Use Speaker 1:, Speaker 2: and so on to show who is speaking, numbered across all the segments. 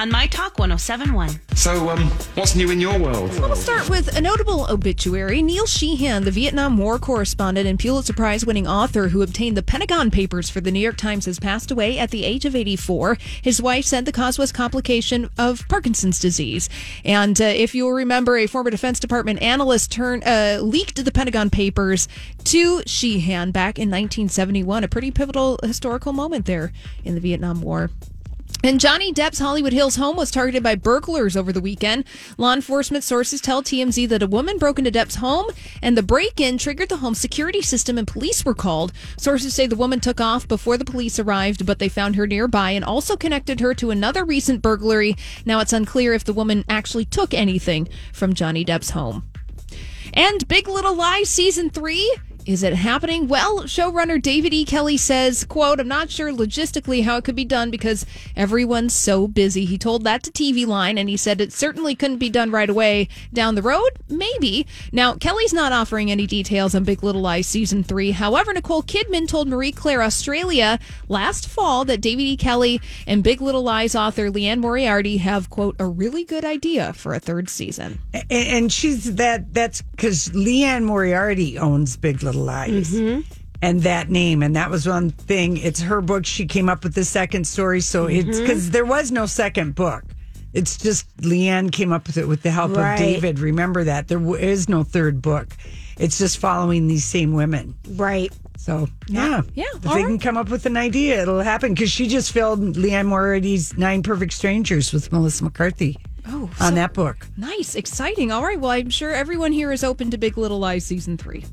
Speaker 1: on My Talk 1071.
Speaker 2: So, um, what's new in your world?
Speaker 3: We'll start with a notable obituary. Neil Sheehan, the Vietnam War correspondent and Pulitzer Prize winning author who obtained the Pentagon Papers for the New York Times, has passed away at the age of 84. His wife said the cause was complication of Parkinson's disease. And uh, if you'll remember, a former Defense Department analyst turned uh, leaked the Pentagon Papers to Sheehan back in 1971. A pretty pivotal historical moment there in the Vietnam War. And Johnny Depp's Hollywood Hills home was targeted by burglars over the weekend. Law enforcement sources tell TMZ that a woman broke into Depp's home and the break in triggered the home security system and police were called. Sources say the woman took off before the police arrived, but they found her nearby and also connected her to another recent burglary. Now it's unclear if the woman actually took anything from Johnny Depp's home. And Big Little Lies season three is it happening? Well, showrunner David E. Kelley says, quote, I'm not sure logistically how it could be done because everyone's so busy. He told that to TV Line and he said it certainly couldn't be done right away. Down the road, maybe. Now, Kelley's not offering any details on Big Little Lies season three. However, Nicole Kidman told Marie Claire Australia last fall that David E. Kelley and Big Little Lies author Liane Moriarty have, quote, a really good idea for a third season.
Speaker 4: And, she's that, that's because Liane Moriarty owns Big Little Lies. Mm-hmm. And that name, and that was one thing. It's her book. She came up with the second story, so it's mm-hmm. because there was no second book. It's just Liane came up with it with the help
Speaker 5: Right.
Speaker 4: of David. Remember that there w- is no third book. It's just following these same women.
Speaker 5: Right.
Speaker 4: So yeah,
Speaker 3: Yeah,
Speaker 4: If
Speaker 3: all
Speaker 4: they
Speaker 3: right.
Speaker 4: can come up with an idea, it'll happen. Because she just filled Liane Moriarty's Nine Perfect Strangers with Melissa McCarthy
Speaker 3: Oh,
Speaker 4: on
Speaker 3: so-
Speaker 4: that book.
Speaker 3: Nice, exciting. All right. Well, I'm sure everyone here is open to Big Little Lies season three.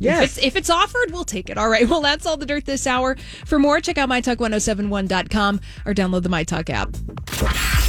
Speaker 4: Yes.
Speaker 3: If it's, if it's offered, we'll take it. All right. Well, that's all the dirt this hour. For more, check out mytalk1071.com or download the MyTalk app.